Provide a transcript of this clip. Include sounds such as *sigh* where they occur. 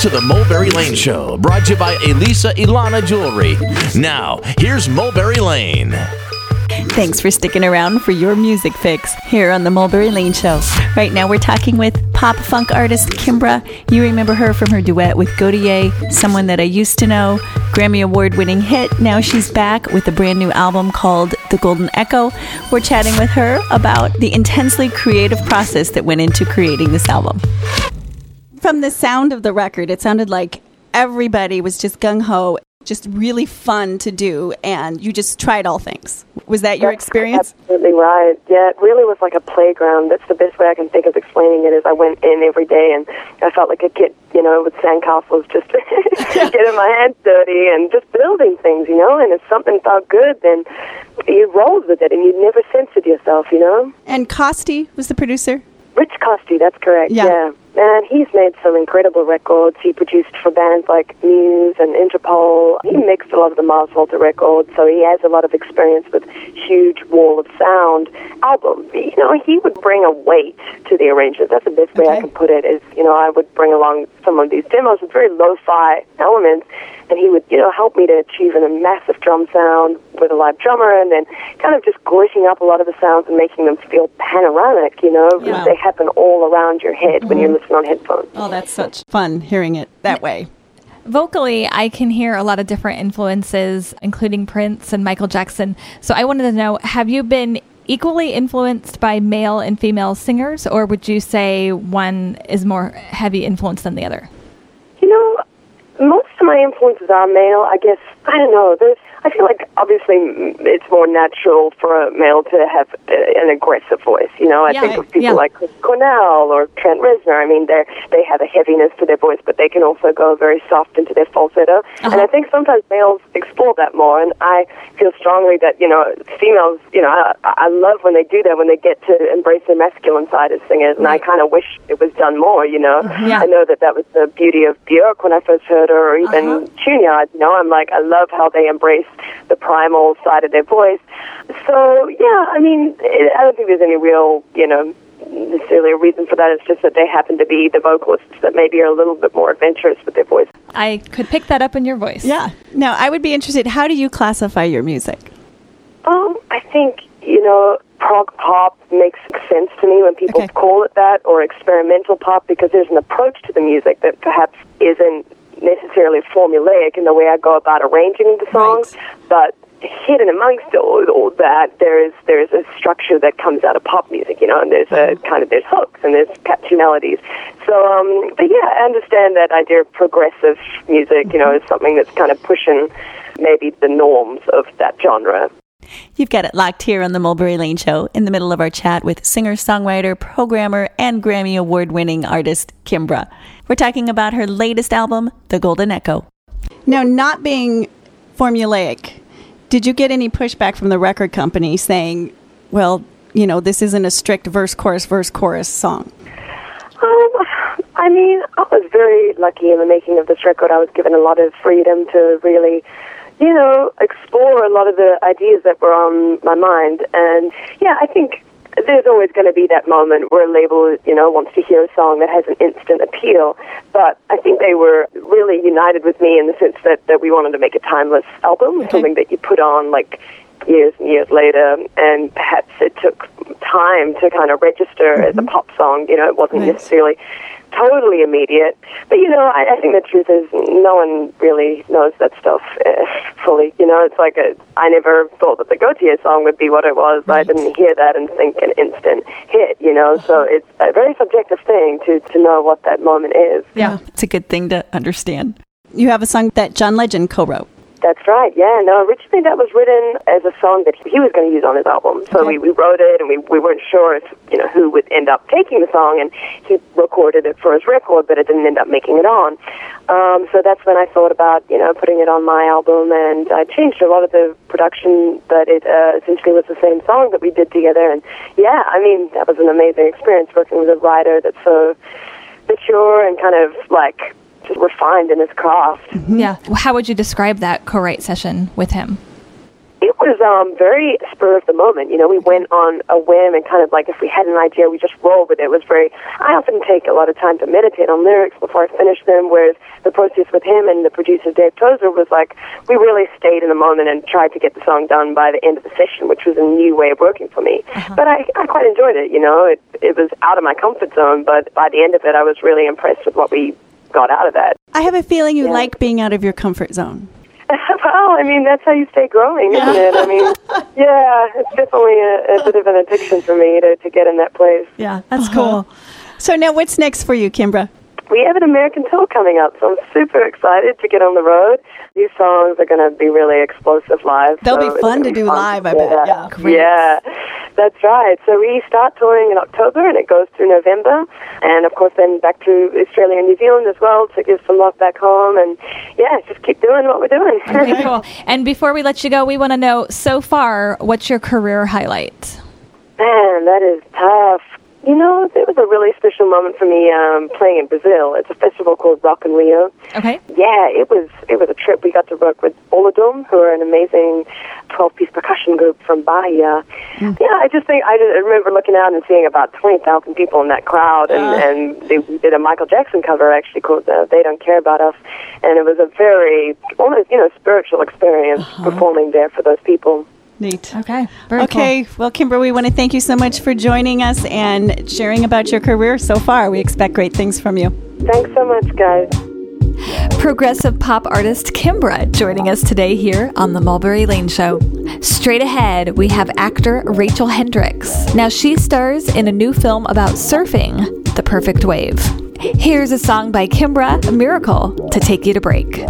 to the Mulberry Lane Show, brought to you by Elisa Ilana Jewelry. Now, here's Mulberry Lane. Thanks for sticking around for your music fix here on the Mulberry Lane Show. Right now, we're talking with pop funk artist Kimbra. You remember her from her duet with Gotye, someone that I used to know, Grammy Award winning hit. Now she's back with a brand new album called The Golden Echo. We're chatting with her about the intensely creative process that went into creating this album. From the sound of the record, it sounded like everybody was just gung ho just really fun to do, and you just tried all things. Was that your That's experience? Absolutely right. Yeah, it really was like a playground. That's the best way I can think of explaining it. Is I went in every day and I felt like a kid, you know, with sandcastles, just *laughs* getting my hands dirty and just building things, you know. And if something felt good, then you rolled with it, and you never censored yourself, you know. And Costey was the producer. Rich Costey, that's correct. Yeah. Yeah. And he's made some incredible records. He produced for bands like Muse and Interpol. He mixed a lot of the Mars Volta records, so he has a lot of experience with huge wall of sound albums. You know, he would bring a weight to the arrangement. That's the best way I can put it. Is you know, I would bring along some of these demos with very lo-fi elements, and he would you know help me to achieve a massive drum sound with a live drummer, and then kind of just glitching up a lot of the sounds and making them feel panoramic. You know, Yeah. they happen all around your head when you're mm-hmm. listening on headphones. Oh, that's such fun hearing it that way. Vocally, I can hear a lot of different influences, including Prince and Michael Jackson. So I wanted to know have you been equally influenced by male and female singers, or would you say one is more heavy influence than the other? You know, most of my influences are male. I guess I don't know. There's, I feel like obviously it's more natural for a male to have uh, an aggressive voice. You know, I Yeah, think of people yeah. like Chris Cornell or Trent Reznor. I mean, they they have a heaviness to their voice, but they can also go very soft into their falsetto. Uh-huh. And I think sometimes males explore that more. And I feel strongly that you know females. You know, I, I love when they do that when they get to embrace their masculine side as singers. And I kind of wish it was done more. You know, uh-huh. Yeah. I know that that was the beauty of Björk when I first heard her, or even uh-huh. Tune-Yards. You know, I'm like, I love how they embrace the primal side of their voice. So yeah, I mean, it, I don't think there's any real, you know, necessarily a reason for that. It's just that they happen to be the vocalists that maybe are a little bit more adventurous with their voice. I could pick that up in your voice. Yeah. Now, I would be interested. How do you classify your music? Um, I think you know, prog pop makes sense to me when people Okay. call it that, or experimental pop, because there's an approach to the music that perhaps isn't necessarily formulaic in the way I go about arranging the songs, but hidden amongst all, all that there is there is a structure that comes out of pop music, you know, and there's a kind of there's hooks and there's catchy melodies. So, um, but yeah, I understand that idea of progressive music, you know, is something that's kind of pushing maybe the norms of that genre. You've got it locked here on the Mulberry Lane Show in the middle of our chat with singer, songwriter, programmer, and Grammy Award winning artist Kimbra. We're talking about her latest album, The Golden Echo. Now, not being formulaic, did you get any pushback from the record company saying, well, you know, this isn't a strict verse, chorus, verse, chorus song? Um, I mean, I was very lucky in the making of this record. I was given a lot of freedom to really, you know, explore a lot of the ideas that were on my mind. And yeah, I think there's always going to be that moment where a label, you know, wants to hear a song that has an instant appeal. But I think they were really united with me in the sense that, that we wanted to make a timeless album, something that you put on like years and years later, and perhaps it took time to kind of register as a mm-hmm. pop song. You know, it wasn't Right. necessarily totally immediate. But you know, I, I think the truth is, no one really knows that stuff uh, fully. You know, it's like a, I never thought that the Gotye song would be what it was. I didn't hear that and think an instant hit. You know, so it's a very subjective thing to to know what that moment is. Yeah. It's a good thing to understand. You have a song that John Legend co wrote. That's right. Yeah. No, originally that was written as a song that he was going to use on his album. So Okay. we, we wrote it, and we we weren't sure if you know who would end up taking the song, and he recorded it for his record, but it didn't end up making it on. Um, so that's when I thought about you know putting it on my album, and I changed a lot of the production, but it uh, essentially was the same song that we did together. And yeah, I mean that was an amazing experience working with a writer that's so mature and kind of like refined in his craft. Yeah. How would you describe that co-write session with him? It was um, very spur of the moment. You know, we went on a whim and kind of like if we had an idea, we just rolled with it. It was very. I often take a lot of time to meditate on lyrics before I finish them, whereas the process with him and the producer Dave Tozer was like we really stayed in the moment and tried to get the song done by the end of the session, which was a new way of working for me. Uh-huh. But I, I quite enjoyed it. You know, it it was out of my comfort zone, but by the end of it, I was really impressed with what we got out of that. I have a feeling you yeah. like being out of your comfort zone. *laughs* well, I mean, that's how you stay growing, isn't it? I mean, yeah, it's definitely a, a, bit of an addiction for me to, to get in that place. Yeah, that's uh-huh. cool. So now what's next for you, Kimbra? We have an American tour coming up, so I'm super excited to get on the road. These songs are going to be really explosive live. They'll so be fun to do fun. live, I bet. Yeah, yeah, that's right. So we start touring in October and it goes through November. And of course, then back to Australia and New Zealand as well to give some love back home. And yeah, just keep doing what we're doing. *laughs* Okay, cool. And before we let you go, we want to know so far, what's your career highlight? Man, that is tough. You know, it was a really special moment for me um, playing in Brazil. It's a festival called Rock in Rio. Okay. Yeah, it was it was a trip. We got to work with Olodum, who are an amazing twelve-piece percussion group from Bahia. Mm. Yeah, I just think I, just, I remember looking out and seeing about twenty thousand people in that crowd, and, uh. and they did a Michael Jackson cover actually called uh, "They Don't Care About Us," and it was a very almost you know spiritual experience uh-huh. performing there for those people. Neat. Okay. okay. Cool. Well, Kimbra, we want to thank you so much for joining us and sharing about your career so far. We expect great things from you. Thanks so much, guys. Progressive pop artist Kimbra joining us today here on the Mulberry Lane Show. Straight ahead, we have actor Rachel Hendricks. Now, she stars in a new film about surfing, The Perfect Wave. Here's a song by Kimbra, Miracle, to take you to break.